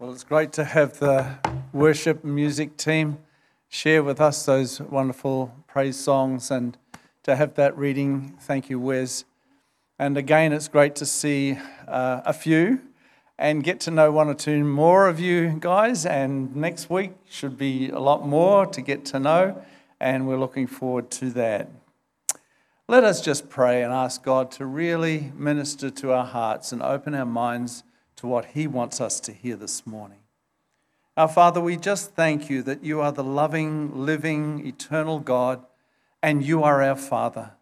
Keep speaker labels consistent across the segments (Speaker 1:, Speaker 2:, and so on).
Speaker 1: Well, it's great to have the worship music team share with us those wonderful praise songs and to have that reading. Thank you, Wes. And again, it's great to see uh, a few and get to know one or two more of you guys. And next week should be a lot more to get to know, and we're looking forward to that. Let us just pray and ask God to really minister to our hearts and open our minds to what He wants us to hear this morning. Our Father, we just thank you that you are the loving, living, eternal God, and you are our Father.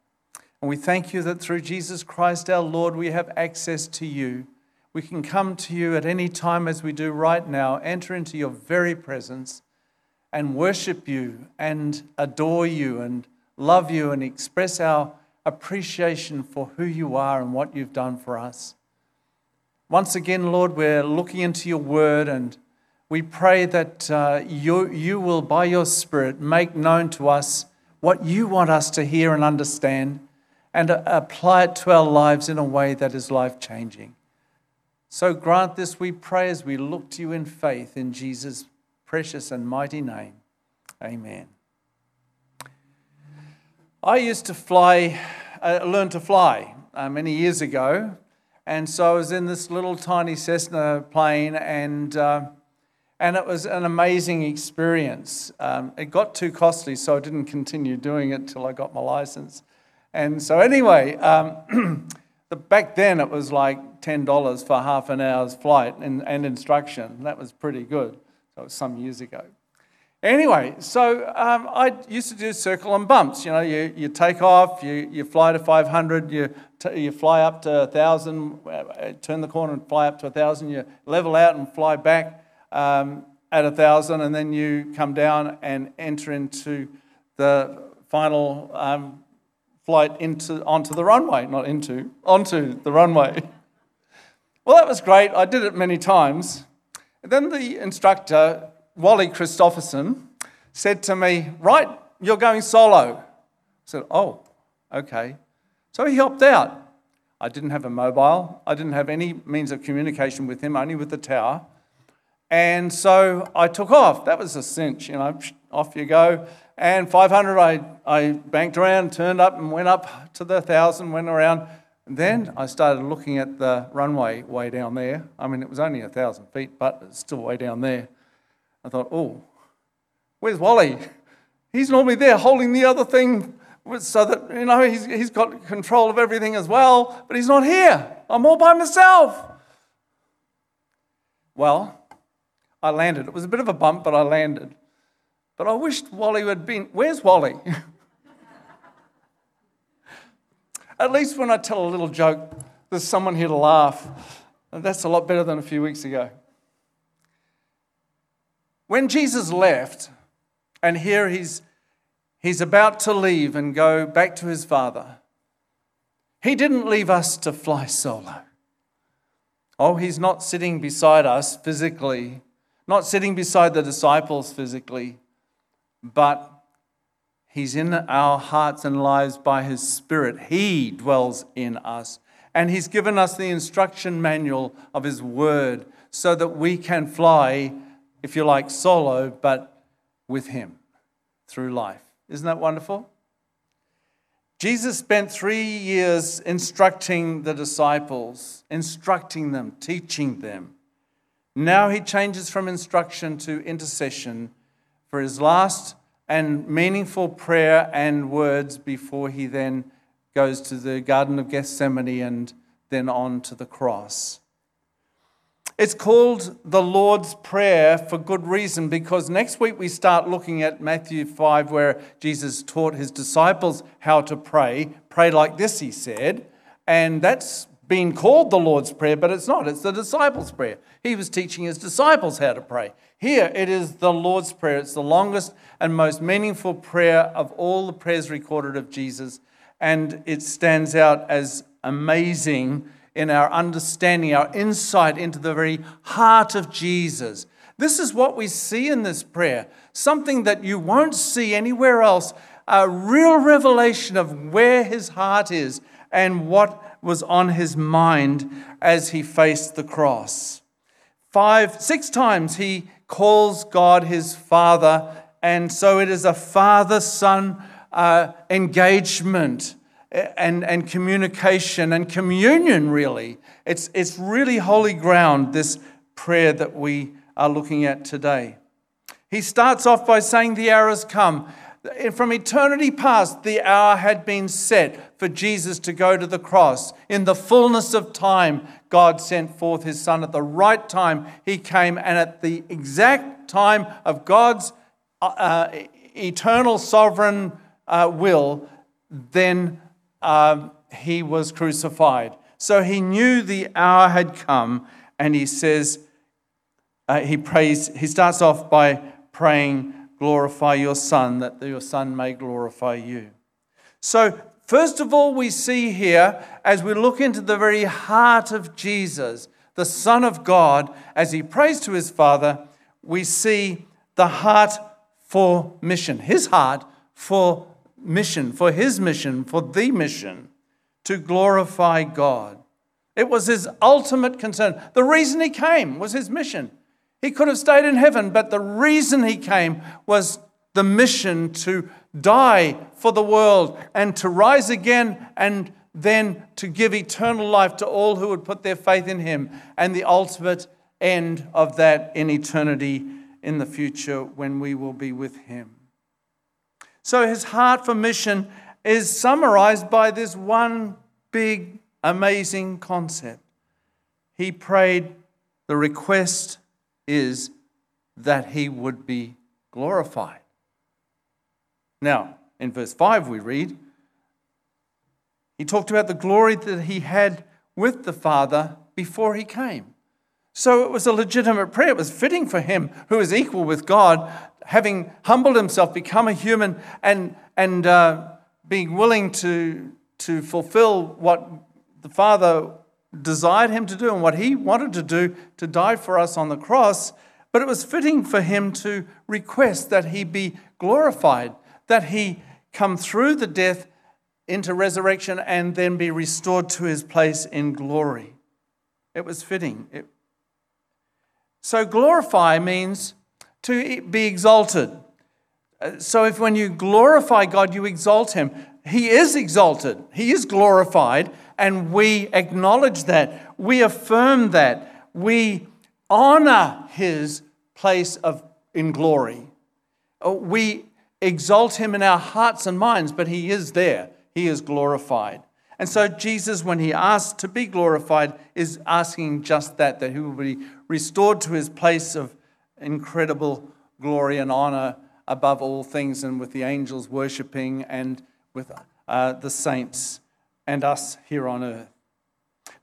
Speaker 1: And we thank you that through Jesus Christ our Lord, we have access to you. We can come to you at any time as we do right now, enter into your very presence, and worship you, and adore you, and love you, and express our appreciation for who you are and what you've done for us. Once again, Lord, we're looking into your word and we pray that uh, you, you will, by your Spirit, make known to us what you want us to hear and understand and uh, apply it to our lives in a way that is life changing. So grant this, we pray, as we look to you in faith in Jesus' precious and mighty name. Amen. I used to fly, uh, learn to fly uh, many years ago and so I was in this little tiny Cessna plane, and, uh, and it was an amazing experience. Um, it got too costly, so I didn't continue doing it till I got my license. And so, anyway, um, the, back then it was like $10 for half an hour's flight and, and instruction. That was pretty good. So was some years ago. Anyway, so um, I used to do circle and bumps. You know, you, you take off, you, you fly to 500, you, t- you fly up to 1,000, uh, turn the corner and fly up to 1,000, you level out and fly back um, at 1,000, and then you come down and enter into the final um, flight into, onto the runway, not into, onto the runway. Well, that was great. I did it many times. And then the instructor Wally Christopherson said to me, Right, you're going solo. I said, Oh, okay. So he helped out. I didn't have a mobile, I didn't have any means of communication with him, only with the tower. And so I took off. That was a cinch, you know, off you go. And 500, I, I banked around, turned up, and went up to the 1,000, went around. And then I started looking at the runway way down there. I mean, it was only 1,000 feet, but it's still way down there. I thought, oh, where's Wally? He's normally there holding the other thing so that, you know, he's, he's got control of everything as well, but he's not here. I'm all by myself. Well, I landed. It was a bit of a bump, but I landed. But I wished Wally had been. Where's Wally? At least when I tell a little joke, there's someone here to laugh. And that's a lot better than a few weeks ago. When Jesus left, and here he's, he's about to leave and go back to his Father, he didn't leave us to fly solo. Oh, he's not sitting beside us physically, not sitting beside the disciples physically, but he's in our hearts and lives by his Spirit. He dwells in us. And he's given us the instruction manual of his word so that we can fly if you like, solo, but with Him through life. Isn't that wonderful? Jesus spent three years instructing the disciples, instructing them, teaching them. Now he changes from instruction to intercession for his last and meaningful prayer and words before he then goes to the Garden of Gethsemane and then on to the cross. It's called the Lord's Prayer for good reason because next week we start looking at Matthew 5, where Jesus taught his disciples how to pray. Pray like this, he said. And that's been called the Lord's Prayer, but it's not. It's the disciples' prayer. He was teaching his disciples how to pray. Here it is the Lord's Prayer. It's the longest and most meaningful prayer of all the prayers recorded of Jesus. And it stands out as amazing in our understanding, our insight into the very heart of Jesus. This is what we see in this prayer something that you won't see anywhere else a real revelation of where his heart is and what was on his mind as he faced the cross. five, six times he calls God his Father. And so it is a father son uh, engagement and, and communication and communion, really. It's, it's really holy ground, this prayer that we are looking at today. He starts off by saying, The hour has come. From eternity past, the hour had been set for Jesus to go to the cross. In the fullness of time, God sent forth his Son. At the right time, he came, and at the exact time of God's uh, uh eternal sovereign uh, will, then uh, he was crucified. So he knew the hour had come, and he says, uh, he prays, he starts off by praying, Glorify your Son, that your Son may glorify you. So, first of all, we see here, as we look into the very heart of Jesus, the Son of God, as he prays to his Father, we see the heart for mission, his heart for mission, for his mission, for the mission to glorify God. It was his ultimate concern. The reason he came was his mission. He could have stayed in heaven, but the reason he came was the mission to die for the world and to rise again and then to give eternal life to all who would put their faith in him and the ultimate end of that in eternity in the future when we will be with him. So his heart for mission is summarized by this one big, amazing concept. He prayed, the request is that he would be glorified. Now, in verse 5, we read, he talked about the glory that he had with the Father before he came. So it was a legitimate prayer. It was fitting for him, who is equal with God, having humbled himself, become a human, and, and uh, being willing to, to fulfill what the Father desired him to do and what he wanted to do to die for us on the cross. But it was fitting for him to request that he be glorified, that he come through the death into resurrection and then be restored to his place in glory. It was fitting. It... so, glorify means to be exalted. Uh, so, if when you glorify God, you exalt Him, He is exalted, He is glorified, and we acknowledge that. We affirm that. We honor His place of, in glory. Uh, we exalt Him in our hearts and minds, but He is there, He is glorified. And so, Jesus, when He asks to be glorified, is asking just that, that He will be restored to His place of incredible glory and honor above all things, and with the angels worshiping, and with uh, the saints and us here on earth.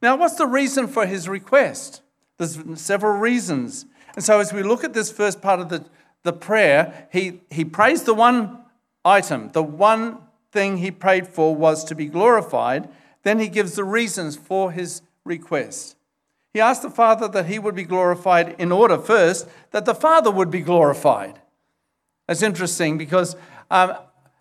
Speaker 1: Now, what's the reason for his request? There's several reasons. And so, as we look at this first part of the, the prayer, he, he prays the one item, the one thing he prayed for was to be glorified. Then he gives the reasons for his request. He asked the Father that he would be glorified in order, first, that the Father would be glorified. That's interesting because um,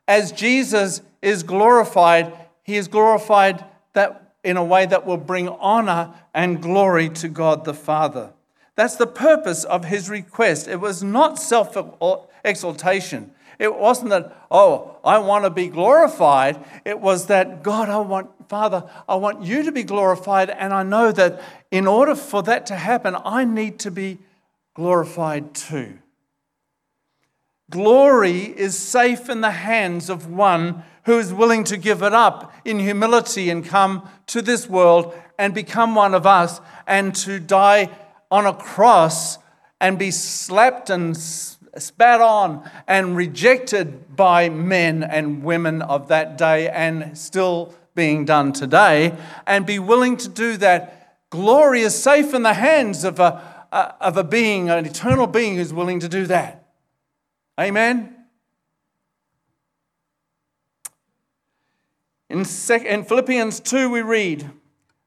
Speaker 1: as Jesus is glorified, he is glorified that in a way that will bring honor and glory to God the Father. That's the purpose of his request. It was not self exaltation. It wasn't that, oh, I want to be glorified. It was that, God, I want, Father, I want you to be glorified. And I know that in order for that to happen, I need to be glorified too. Glory is safe in the hands of one who is willing to give it up in humility and come to this world and become one of us and to die on a cross and be slapped and spat on and rejected by men and women of that day and still being done today, and be willing to do that. Glory is safe in the hands of a, of a being, an eternal being who's willing to do that. Amen? In, in Philippians 2, we read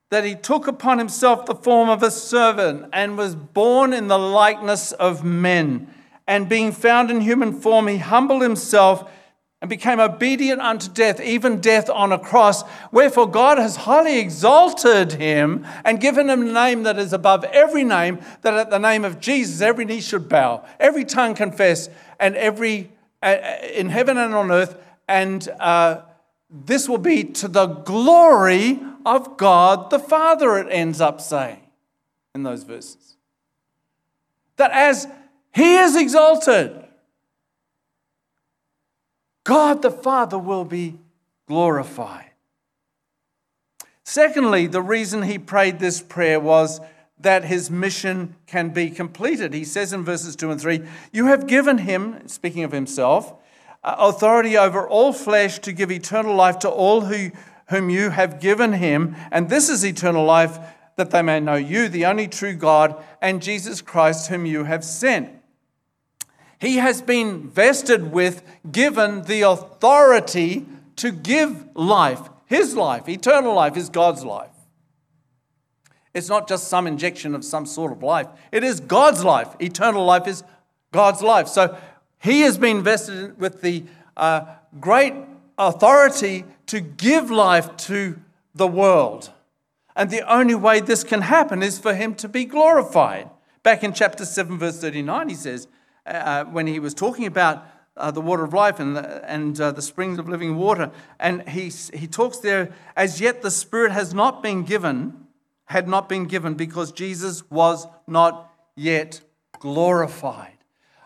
Speaker 1: that he took upon himself the form of a servant and was born in the likeness of men and being found in human form, he humbled himself and became obedient unto death, even death on a cross. Wherefore God has highly exalted him and given him a name that is above every name, that at the name of Jesus every knee should bow, every tongue confess, and every uh, in heaven and on earth, and uh, this will be to the glory of God the Father, it ends up saying in those verses. That as He is exalted, God the Father will be glorified. Secondly, the reason he prayed this prayer was that his mission can be completed. He says in verses 2 and 3 You have given him, speaking of himself, authority over all flesh to give eternal life to all who, whom you have given him. And this is eternal life, that they may know you, the only true God, and Jesus Christ, whom you have sent. He has been vested with, given the authority to give life. His life, eternal life, is God's life. It's not just some injection of some sort of life, it is God's life. Eternal life is God's life. So he has been vested with the uh, great authority to give life to the world. And the only way this can happen is for him to be glorified. Back in chapter 7, verse 39, he says, uh, when he was talking about uh, the water of life and, the, and uh, the springs of living water, and he, he talks there, as yet the Spirit has not been given, had not been given because Jesus was not yet glorified.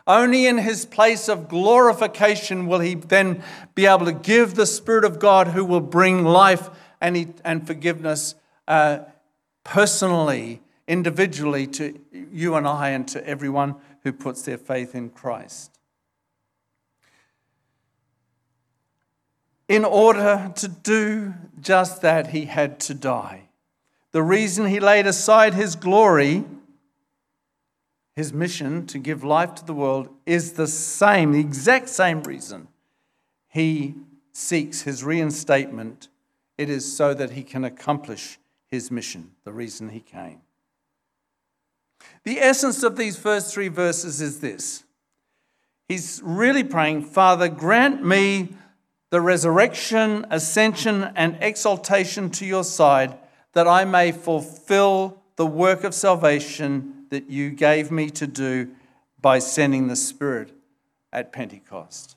Speaker 1: Only in his place of glorification will he then be able to give the Spirit of God who will bring life and, he, and forgiveness uh, personally, individually to you and I and to everyone who puts their faith in Christ. In order to do just that, he had to die. The reason he laid aside his glory, his mission to give life to the world, is the same, the exact same reason he seeks his reinstatement. It is so that he can accomplish his mission, the reason he came. The essence of these first three verses is this He's really praying, Father, grant me the resurrection, ascension, and exaltation to your side, that I may fulfill the work of salvation that you gave me to do by sending the Spirit at Pentecost.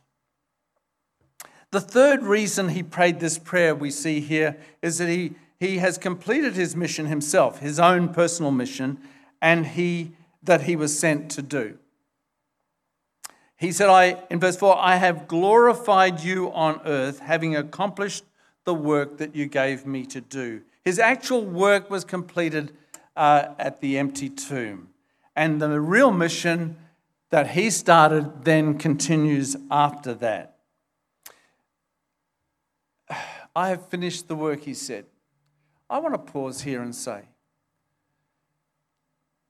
Speaker 1: The third reason he prayed this prayer we see here is that he, he has completed his mission himself, his own personal mission, and he that he was sent to do. He said, I, in verse 4, I have glorified you on earth, having accomplished the work that you gave me to do. His actual work was completed uh, at the empty tomb. And the real mission that he started then continues after that. I have finished the work, he said. I want to pause here and say,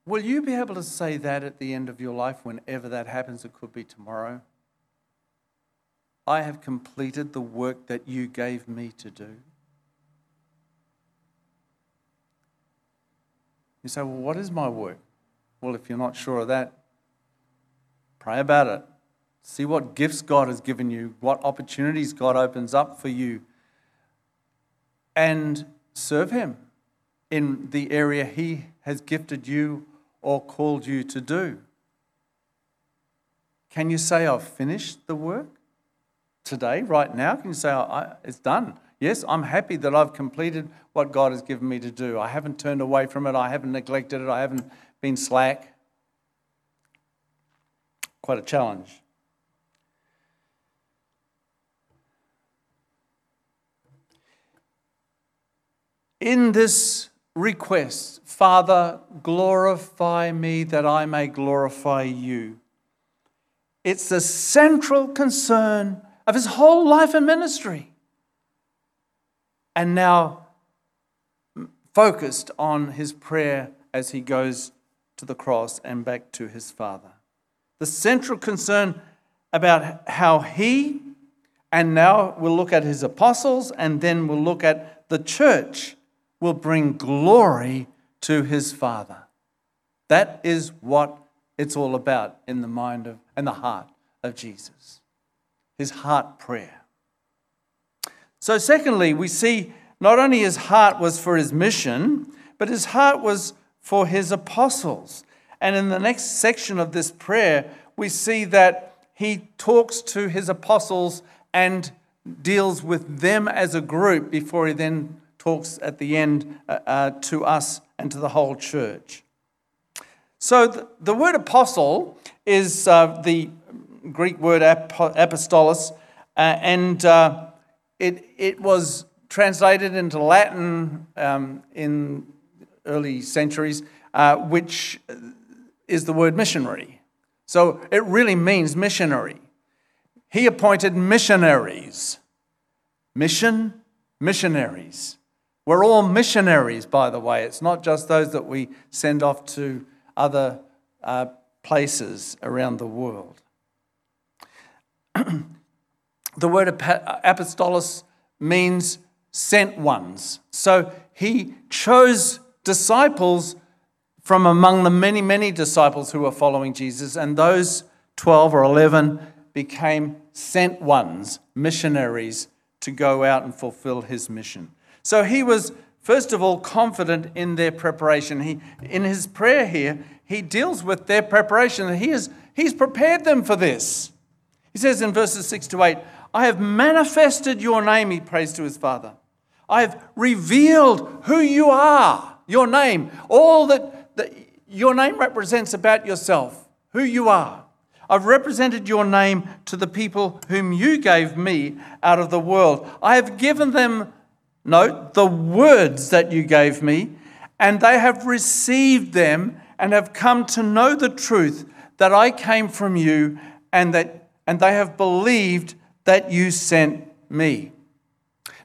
Speaker 1: Will you be able to say that at the end of your life, whenever that happens? It could be tomorrow. I have completed the work that you gave me to do. You say, Well, what is my work? Well, if you're not sure of that, pray about it. See what gifts God has given you, what opportunities God opens up for you, and serve Him in the area He has gifted you or called you to do. Can you say, I've finished the work today, right now? Can you say, oh, it's done? Yes, I'm happy that I've completed what God has given me to do. I haven't turned away from it, I haven't neglected it, I haven't been slack. Quite a challenge. In this request Father, glorify me that I may glorify you. It's the central concern of his whole life and ministry. And now, focused on his prayer as he goes to the cross and back to his Father. The central concern about how he, and now we'll look at his apostles, and then we'll look at the church, will bring glory to his Father. That is what it's all about in the mind of and the heart of Jesus. His heart prayer. So, secondly, we see not only his heart was for his mission, but his heart was for his apostles. And in the next section of this prayer, we see that he talks to his apostles and deals with them as a group before he then talks at the end uh, uh, to us and to the whole church. So the, the word apostle is uh, the Greek word apostolos, uh, and uh, it, it was translated into Latin um, in early centuries, which is the word missionary. So it really means missionary. He appointed missionaries. Mission, missionaries. We're all missionaries, by the way. It's not just those that we send off to other uh, places around the world. the word apostolos means sent ones. So he chose disciples from among the many, many disciples who were following Jesus, and those 12 or 11 became sent ones, missionaries, to go out and fulfill his mission. So he was, first of all, confident in their preparation. He, in his prayer here, he deals with their preparation. He is, he's prepared them for this. He says in verses 6 to 8, I have manifested your name, he prays to his Father. I have revealed who you are, your name, all that, that your name represents about yourself, who you are. I've represented your name to the people whom you gave me out of the world. I have given them, note, the words that you gave me, and they have received them and have come to know the truth that I came from you and that and they have believed that you sent me.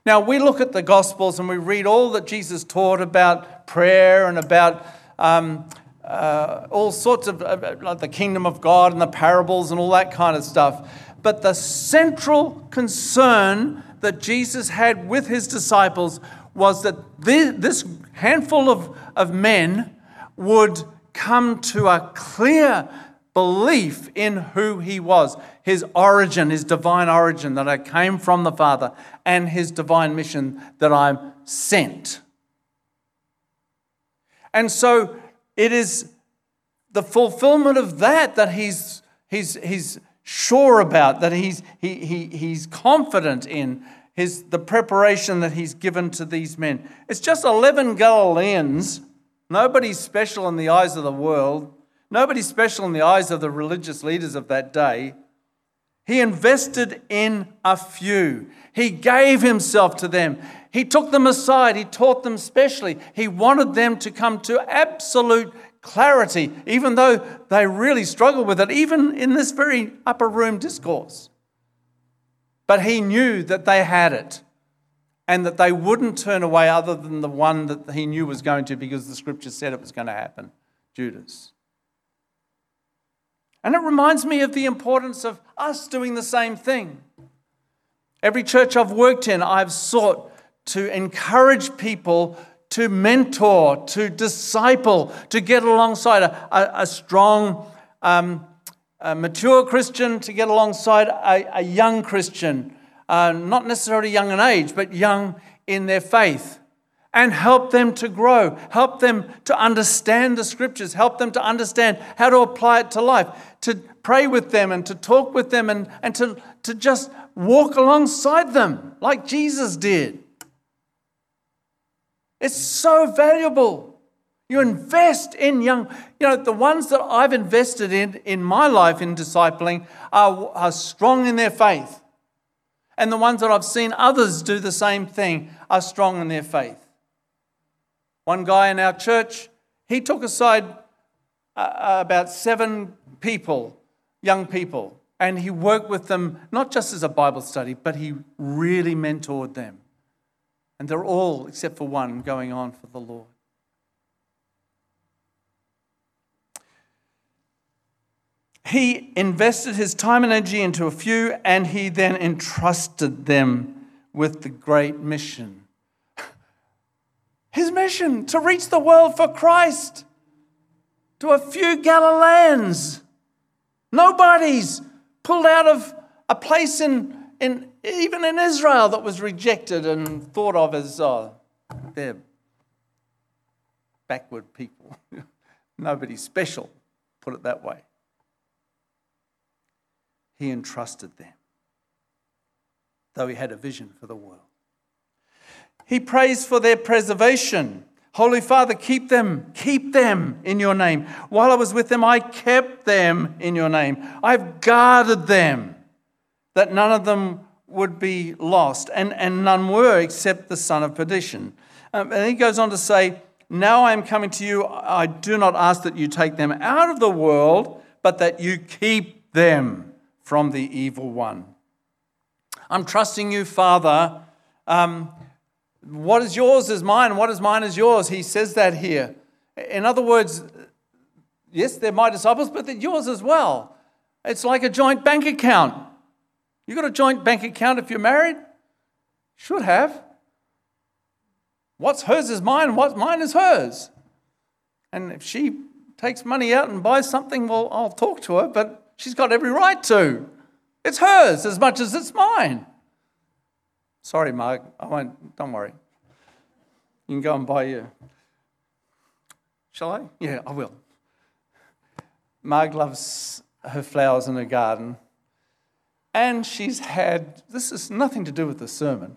Speaker 1: Now, we look at the Gospels and we read all that Jesus taught about prayer and about um, uh, all sorts of uh, like the kingdom of God and the parables and all that kind of stuff. But the central concern that Jesus had with his disciples was that this handful of, of men would come to a clear belief in who he was, his origin, his divine origin, that I came from the Father, and his divine mission that I'm sent. And so it is the fulfillment of that that he's, he's, he's sure about, that he's, he, he, he's confident in, his, the preparation that he's given to these men. It's just 11 Galileans, nobody special in the eyes of the world Nobody special in the eyes of the religious leaders of that day. He invested in a few. He gave himself to them. He took them aside. He taught them specially. He wanted them to come to absolute clarity, even though they really struggled with it, even in this very upper room discourse. But he knew that they had it and that they wouldn't turn away other than the one that he knew was going to because the scripture said it was going to happen Judas. And it reminds me of the importance of us doing the same thing. Every church I've worked in, I've sought to encourage people to mentor, to disciple, to get alongside a, a, a strong, um, a mature Christian, to get alongside a, a young Christian, uh, not necessarily young in age, but young in their faith. And help them to grow, help them to understand the scriptures, help them to understand how to apply it to life, to pray with them and to talk with them and, and to, to just walk alongside them like Jesus did. It's so valuable. You invest in young, you know, the ones that I've invested in in my life in discipling are, are strong in their faith. And the ones that I've seen others do the same thing are strong in their faith. One guy in our church, he took aside uh, uh, about seven people, young people, and he worked with them not just as a Bible study, but he really mentored them. And they're all, except for one, going on for the Lord. He invested his time and energy into a few, and he then entrusted them with the great mission his mission to reach the world for Christ to a few Galileans. Nobody's pulled out of a place in, in, even in Israel that was rejected and thought of as, oh, they're backward people. Nobody special, put it that way. He entrusted them, though he had a vision for the world. He prays for their preservation. Holy Father, keep them, keep them in your name. While I was with them, I kept them in your name. I've guarded them, that none of them would be lost, and, and none were except the son of perdition. Um, and he goes on to say, Now I am coming to you. I do not ask that you take them out of the world, but that you keep them from the evil one. I'm trusting you, Father. Um, what is yours is mine, what is mine is yours. He says that here. In other words, yes, they're my disciples, but they're yours as well. It's like a joint bank account. You got a joint bank account if you're married? Should have. What's hers is mine, what's mine is hers. And if she takes money out and buys something, well, I'll talk to her, but she's got every right to. It's hers as much as it's mine. Sorry, Marg, I won't, don't worry. You can go and buy your. Shall I? Yeah, I will. Marg loves her flowers in her garden. And she's had, this is nothing to do with the sermon.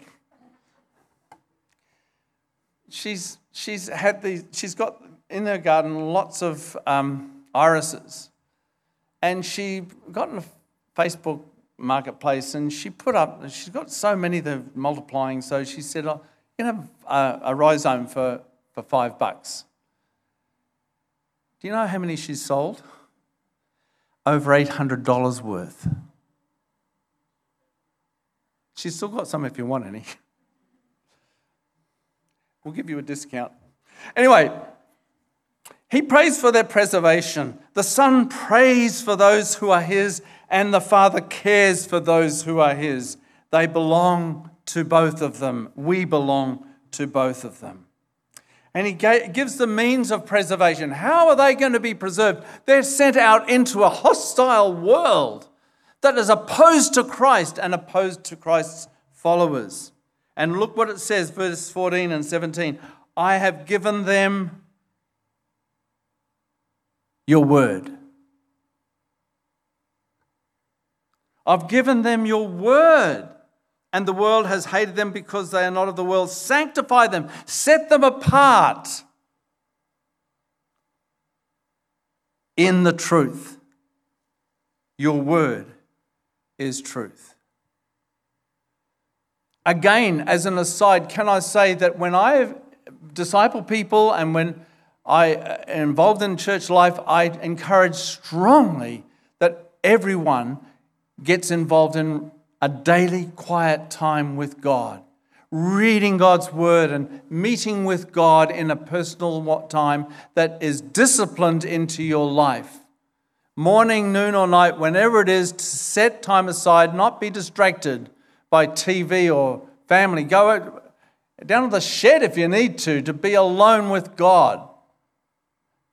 Speaker 1: She's, she's had these, she's got in her garden lots of um, irises. And she got in a Facebook marketplace and she put up, she's got so many that are multiplying, so she said, oh, you can have a, a rhizome for, for five bucks. Do you know how many she's sold? Over $800 worth. She's still got some if you want any. We'll give you a discount. Anyway, he prays for their preservation. The Son prays for those who are His, and the Father cares for those who are His. They belong to both of them. We belong to both of them. And He gives the means of preservation. How are they going to be preserved? They're sent out into a hostile world that is opposed to Christ and opposed to Christ's followers. And look what it says, verse 14 and 17. I have given them your word. I've given them your word, and the world has hated them because they are not of the world. Sanctify them, set them apart in the truth. Your word is truth. Again, as an aside, can I say that when I disciple people and when I uh, involved in church life, I encourage strongly that everyone gets involved in a daily quiet time with God, reading God's word and meeting with God in a personal time that is disciplined into your life. Morning, noon, or night, whenever it is, to set time aside, not be distracted by TV or family. Go down to the shed if you need to, to be alone with God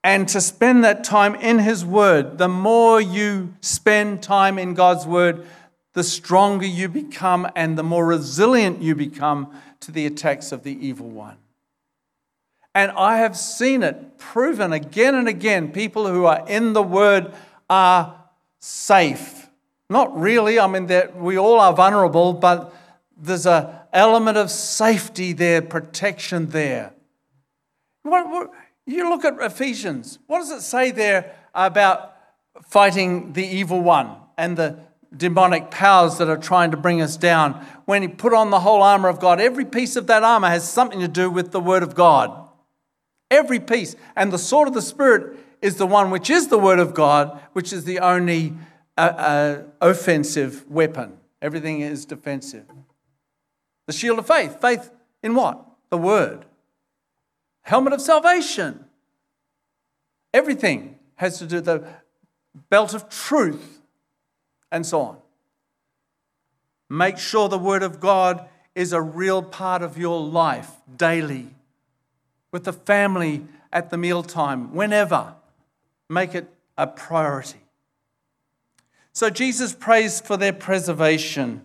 Speaker 1: and to spend that time in His Word. The more you spend time in God's Word, the stronger you become and the more resilient you become to the attacks of the evil one. And I have seen it proven again and again. People who are in the Word are safe. Not really, I mean, we all are vulnerable, but there's an element of safety there, protection there. What, what, you look at Ephesians. What does it say there about fighting the evil one and the demonic powers that are trying to bring us down? When he put on the whole armor of God, every piece of that armor has something to do with the word of God. Every piece. And the sword of the Spirit is the one which is the word of God, which is the only uh, uh, offensive weapon. Everything is defensive. The shield of faith. Faith in what? The word helmet of salvation. Everything has to do the belt of truth and so on. Make sure the Word of God is a real part of your life daily, with the family at the mealtime, whenever. Make it a priority. So Jesus prays for their preservation.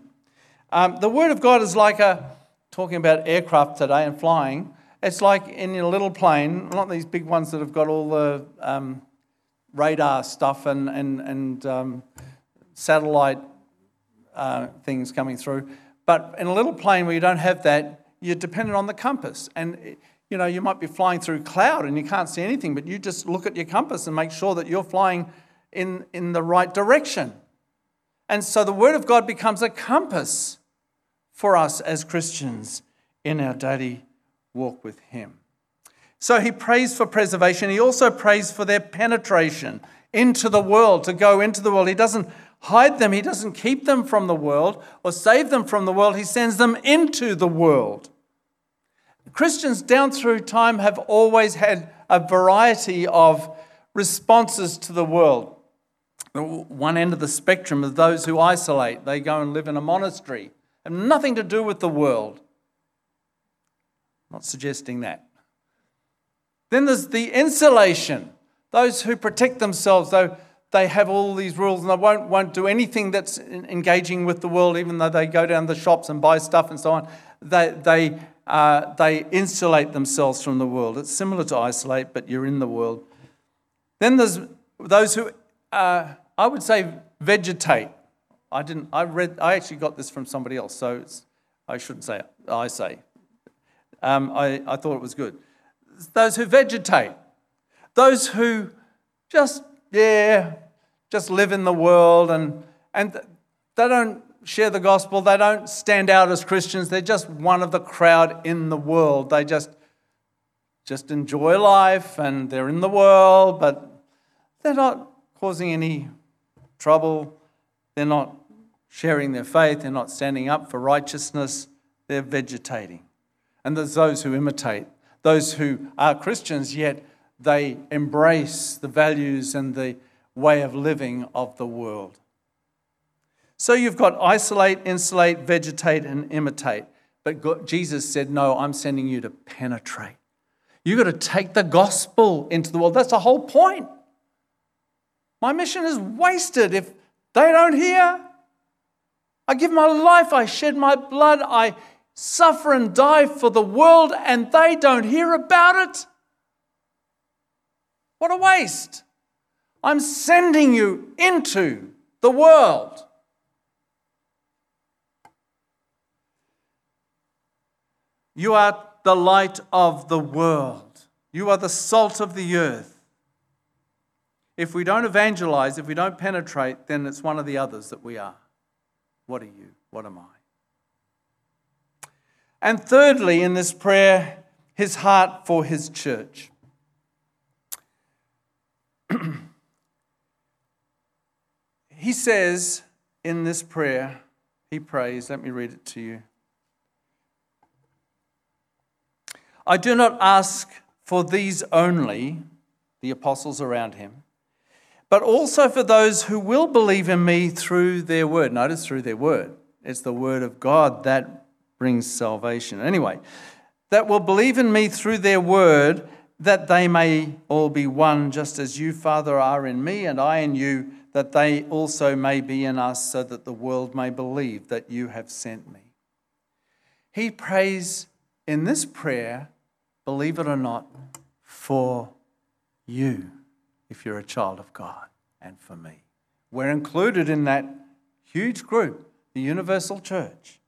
Speaker 1: Um, the Word of God is like a, talking about aircraft today and flying, it's like in a little plane, not these big ones that have got all the um, radar stuff and, and, and um, satellite uh, things coming through. But in a little plane where you don't have that, you're dependent on the compass. And you know, you might be flying through cloud and you can't see anything, but you just look at your compass and make sure that you're flying in, in the right direction. And so the Word of God becomes a compass for us as Christians in our daily walk with Him. So he prays for preservation. He also prays for their penetration into the world, to go into the world. He doesn't hide them, he doesn't keep them from the world or save them from the world. He sends them into the world. Christians down through time have always had a variety of responses to the world. One end of the spectrum is those who isolate, they go and live in a monastery, have nothing to do with the world. I'm not suggesting that. Then there's the insulation, those who protect themselves, though they have all these rules and they won't, won't do anything that's engaging with the world, even though they go down the shops and buy stuff and so on. They, they uh, they insulate themselves from the world. It's similar to isolate, but you're in the world. Then there's those who, uh, I would say, vegetate. I didn't. I read. I actually got this from somebody else, so I shouldn't say it. I say. Um, I, I thought it was good. Those who vegetate, those who just yeah, just live in the world and and they don't share the gospel. They don't stand out as Christians. They're just one of the crowd in the world. They just, just enjoy life and they're in the world, but they're not causing any trouble. They're not sharing their faith. They're not standing up for righteousness. They're vegetating. And there's those who imitate, those who are Christians, yet they embrace the values and the way of living of the world. So you've got isolate, insulate, vegetate, and imitate. But God, Jesus said, No, I'm sending you to penetrate. You've got to take the gospel into the world. That's the whole point. My mission is wasted if they don't hear. I give my life, I shed my blood, I suffer and die for the world, and they don't hear about it. What a waste. I'm sending you into the world. You are the light of the world. You are the salt of the earth. If we don't evangelize, if we don't penetrate, then it's one of the others that we are. What are you? What am I? And thirdly, in this prayer, his heart for his church. he says in this prayer, he prays, let me read it to you. I do not ask for these only, the apostles around him, but also for those who will believe in me through their word. Notice through their word. It's the word of God that brings salvation. Anyway, that will believe in me through their word, that they may all be one, just as you, Father, are in me and I in you, that they also may be in us, so that the world may believe that you have sent me. He prays in this prayer believe it or not, for you if you're a child of God and for me. We're included in that huge group, the universal church.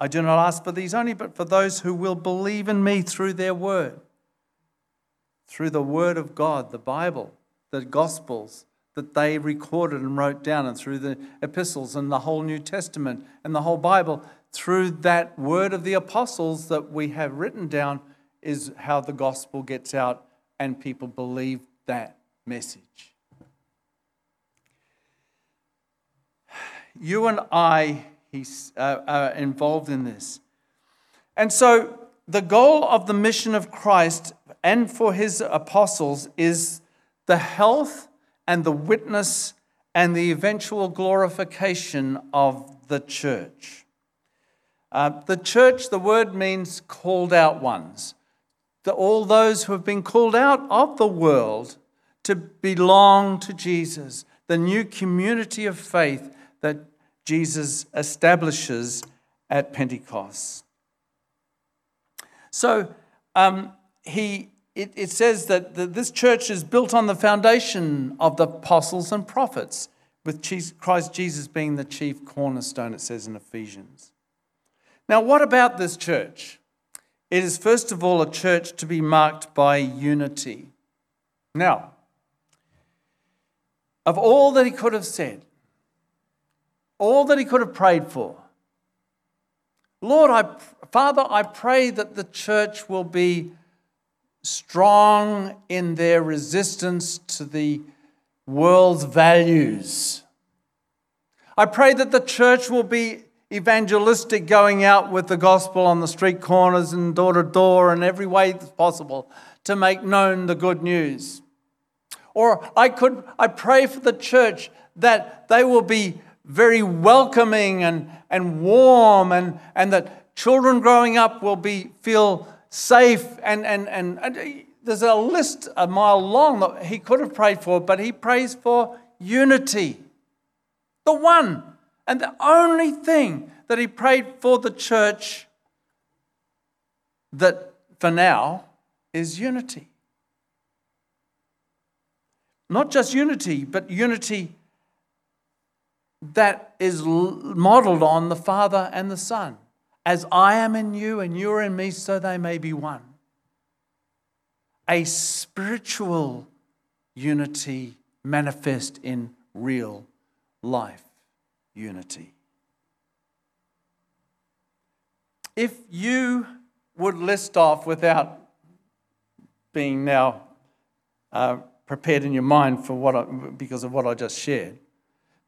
Speaker 1: I do not ask for these only, but for those who will believe in me through their word, through the word of God, the Bible, the Gospels that they recorded and wrote down, and through the epistles and the whole New Testament and the whole Bible, through that word of the apostles that we have written down is how the gospel gets out and people believe that message. You and I he's, uh, are involved in this. And so, the goal of the mission of Christ and for his apostles is the health and the witness and the eventual glorification of the church. Uh, the church, the word means called out ones that all those who have been called out of the world to belong to Jesus, the new community of faith that Jesus establishes at Pentecost. So um, he, it, it says that the, this church is built on the foundation of the apostles and prophets, with Christ Jesus being the chief cornerstone, it says in Ephesians. Now, what about this church? It is, first of all, a church to be marked by unity. Now, of all that he could have said, all that he could have prayed for, Lord, I, Father, I pray that the church will be strong in their resistance to the world's values. I pray that the church will be evangelistic, going out with the gospel on the street corners and door to door in every way possible to make known the good news. Or I could I pray for the church that they will be very welcoming and, and warm and, and that children growing up will be feel safe and, and, and, and uh, there's a list a mile long that he could have prayed for, but he prays for unity. The one and the only thing that he prayed for the church that for now is unity. Not just unity, but unity that is modeled on the Father and the Son. As I am in you and you are in me, so they may be one. A spiritual unity manifest in real life unity. If you would list off without being now uh, prepared in your mind for what I, because of what I just shared,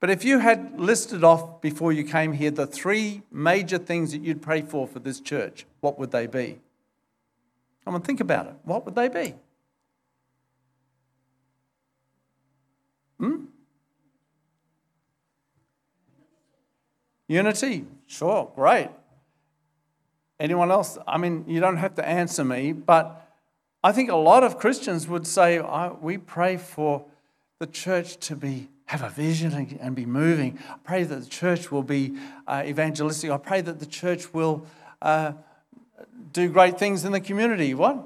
Speaker 1: but if you had listed off before you came here the three major things that you'd pray for for this church, what would they be? Come on, think about it. What would they be? Hmm? Unity? Sure, great. Anyone else? I mean, you don't have to answer me, but I think a lot of Christians would say, We pray for the church to be have a vision and be moving. I pray that the church will be uh, evangelistic. I pray that the church will uh, do great things in the community. What?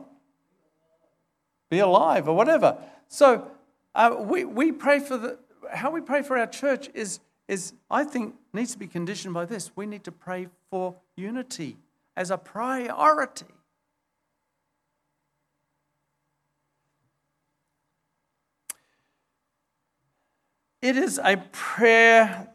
Speaker 1: Be alive or whatever. So uh, we, we pray for the, how we pray for our church is is, I think, needs to be conditioned by this. We need to pray for unity as a priority. It is a prayer.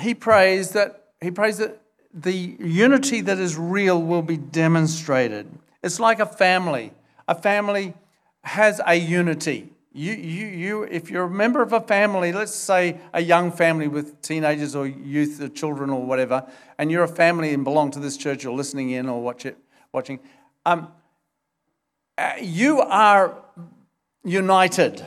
Speaker 1: He prays that he prays that the unity that is real will be demonstrated. It's like a family. A family has a unity. You, you, you, if you're a member of a family, let's say a young family with teenagers or youth or children or whatever, and you're a family and belong to this church or listening in or watch it, watching, um, uh, you are united.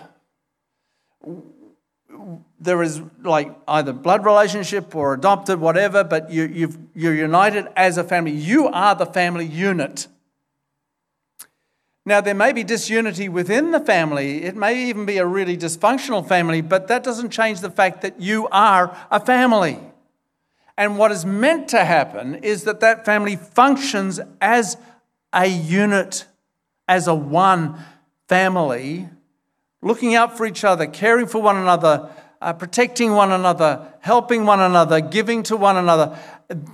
Speaker 1: There is like either blood relationship or adopted, whatever, but you, you've, you're united as a family. You are the family unit. Now, there may be disunity within the family. It may even be a really dysfunctional family, but that doesn't change the fact that you are a family. And what is meant to happen is that that family functions as a unit, as a one family, looking out for each other, caring for one another, uh, protecting one another, helping one another, giving to one another.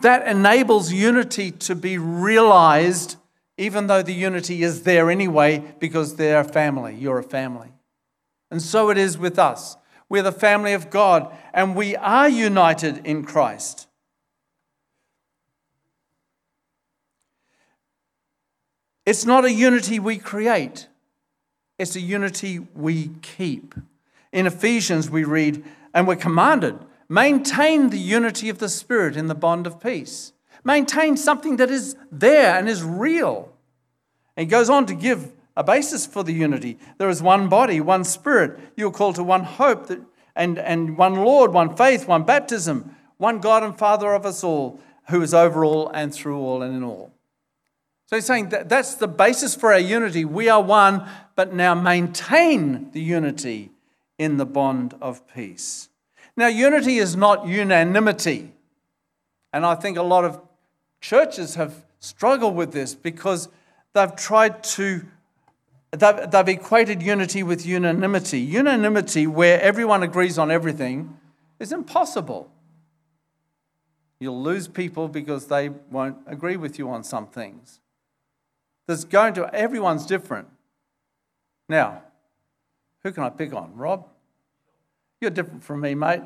Speaker 1: That enables unity to be realized even though the unity is there anyway because they're a family. You're a family. And so it is with us. We're the family of God and we are united in Christ. It's not a unity we create, it's a unity we keep. In Ephesians, we read, and we're commanded maintain the unity of the Spirit in the bond of peace. Maintain something that is there and is real. And he goes on to give a basis for the unity. There is one body, one spirit. You are called to one hope that, and, and one Lord, one faith, one baptism, one God and Father of us all, who is over all and through all and in all. So he's saying that that's the basis for our unity. We are one, but now maintain the unity in the bond of peace. Now, unity is not unanimity. And I think a lot of churches have struggled with this because they've tried to, they've, they've equated unity with unanimity. Unanimity, where everyone agrees on everything, is impossible. You'll lose people because they won't agree with you on some things. There's going to, everyone's different. Now, who can I pick on? Rob? You're different from me, mate.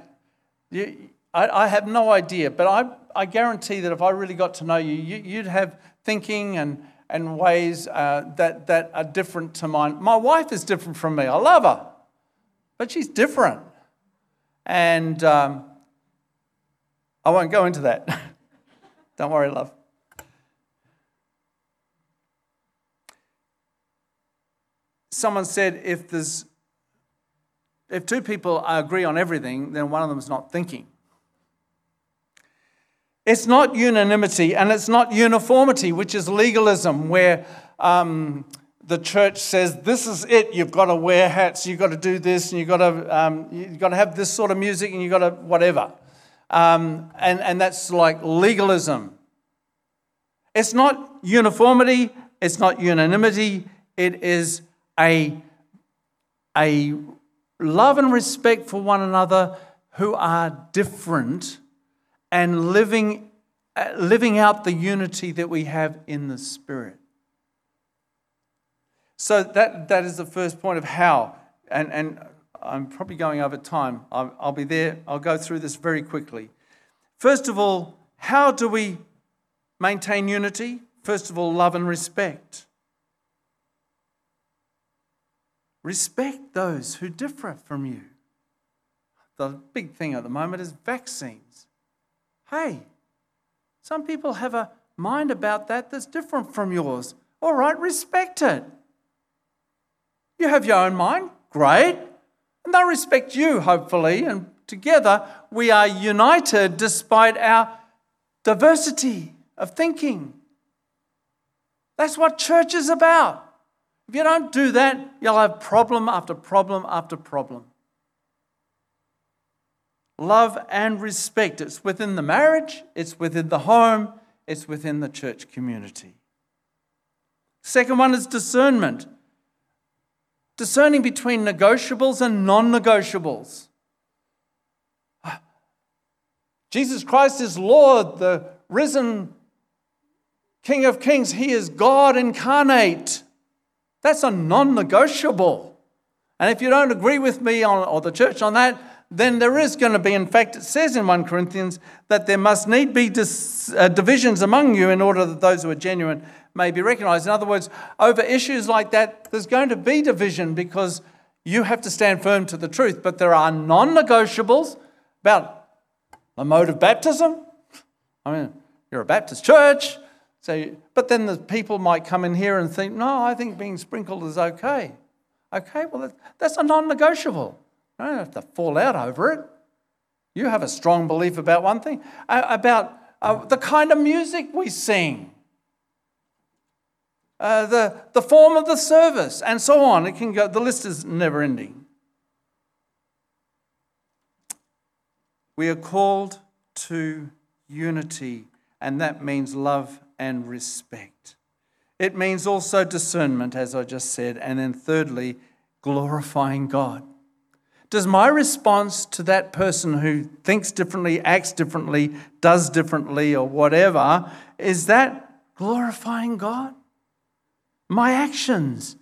Speaker 1: You, I, I, have no idea, but I, I guarantee that if I really got to know you, you would have thinking and, and ways uh, that, that are different to mine. My wife is different from me. I love her, but she's different. And um, I won't go into that. Don't worry, love. Someone said if there's if two people agree on everything, then one of them is not thinking. It's not unanimity and it's not uniformity, which is legalism, where um, the church says, This is it, you've got to wear hats, you've got to do this, and you've got to, um, you've got to have this sort of music, and you've got to whatever. Um, and, and that's like legalism. It's not uniformity, it's not unanimity, it is a, a love and respect for one another who are different and living, uh, living out the unity that we have in the Spirit. So that, that is the first point of how. And, and I'm probably going over time. I'll, I'll be there. I'll go through this very quickly. First of all, how do we maintain unity? First of all, love and respect. Respect those who differ from you. The big thing at the moment is vaccines. Hey, some people have a mind about that that's different from yours. All right, respect it. You have your own mind, great. And they'll respect you, hopefully. And together we are united despite our diversity of thinking. That's what church is about. If you don't do that, you'll have problem after problem after problem. Love and respect. It's within the marriage, it's within the home, it's within the church community. Second one is discernment discerning between negotiables and non negotiables. Jesus Christ is Lord, the risen King of Kings. He is God incarnate. That's a non negotiable. And if you don't agree with me on, or the church on that, then there is going to be, in fact, it says in 1 Corinthians that there must need be dis, uh, divisions among you in order that those who are genuine may be recognized. In other words, over issues like that, there's going to be division because you have to stand firm to the truth. But there are non negotiables about the mode of baptism. I mean, you're a Baptist church. So, but then the people might come in here and think, no, I think being sprinkled is okay. Okay, well, that's a non negotiable. You don't have to fall out over it. You have a strong belief about one thing, about uh, the kind of music we sing uh, the, the form of the service, and so on. It can go, the list is never ending. We are called to unity, and that means love and respect. It means also discernment, as I just said, and then thirdly, glorifying God. Does my response to that person who thinks differently, acts differently, does differently, or whatever, is that glorifying God? my actions,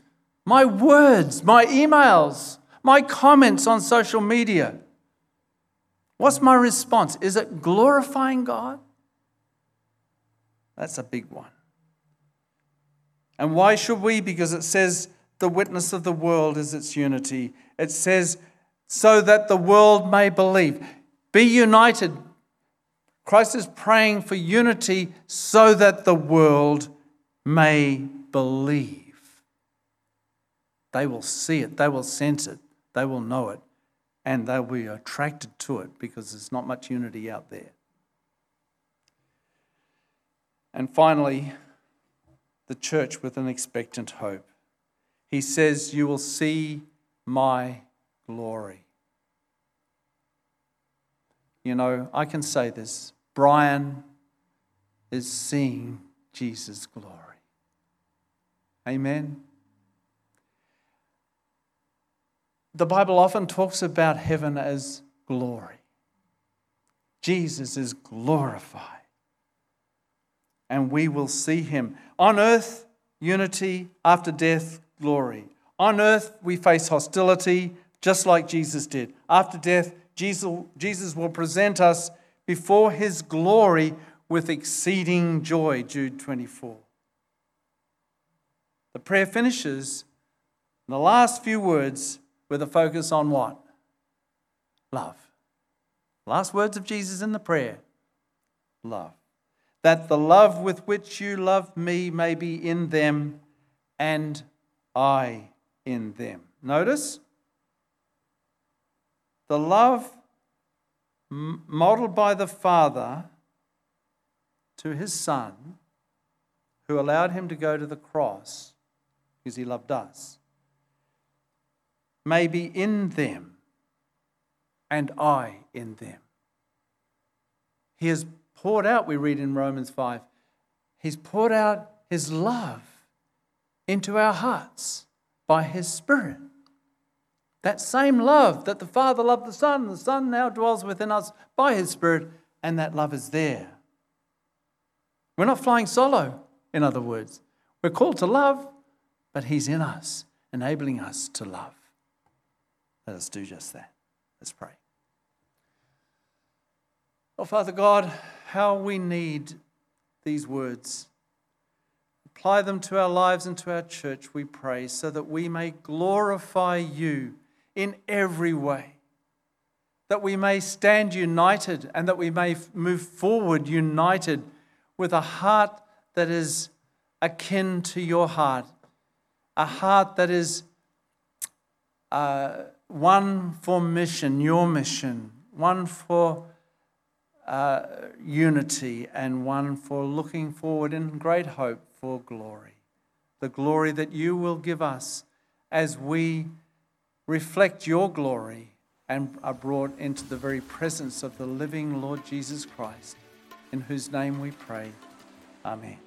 Speaker 1: my words, my emails, my comments on social media. What's my response? Is it glorifying God? That's a big one. And why should we? Because it says the witness of the world is its unity. It says, so that the world may believe. Be united. Christ is praying for unity so that the world may believe. They will see it, they will sense it, they will know it, and they'll be attracted to it because there's not much unity out there. And finally, the church with an expectant hope. He says, You will see my glory. You know, I can say this Brian is seeing Jesus' glory. Amen. The Bible often talks about heaven as glory. Jesus is glorified. And we will see him. On earth, unity, after death, glory. On earth, we face hostility, just like Jesus did. After death, Jesus, will present us before his glory with exceeding joy. Jude 24. The prayer finishes, the last few words with a focus on what? Love. Last words of Jesus in the prayer love. That the love with which you love me may be in them and I in them. Notice the love modeled by the Father to his Son, who allowed him to go to the cross because he loved us, may be in them and I in them. He has poured out, we read in Romans 5, He's poured out His love into our hearts by His Spirit. That same love that the Father loved the Son, the Son now dwells within us by His Spirit, and that love is there. We're not flying solo, in other words. We're called to love, but He's in us, enabling us to love. Let us do just that. Let's pray. Oh, Father God, how we need these words. Apply them to our lives and to our church, we pray, so that we may glorify you in every way. That we may stand united and that we may move forward united with a heart that is akin to your heart, a heart that is uh, one for mission, your mission, one for uh, unity, and one for looking forward in great hope for glory. The glory that you will give us as we reflect your glory and are brought into the very presence of the living Lord Jesus Christ, in whose name we pray. Amen.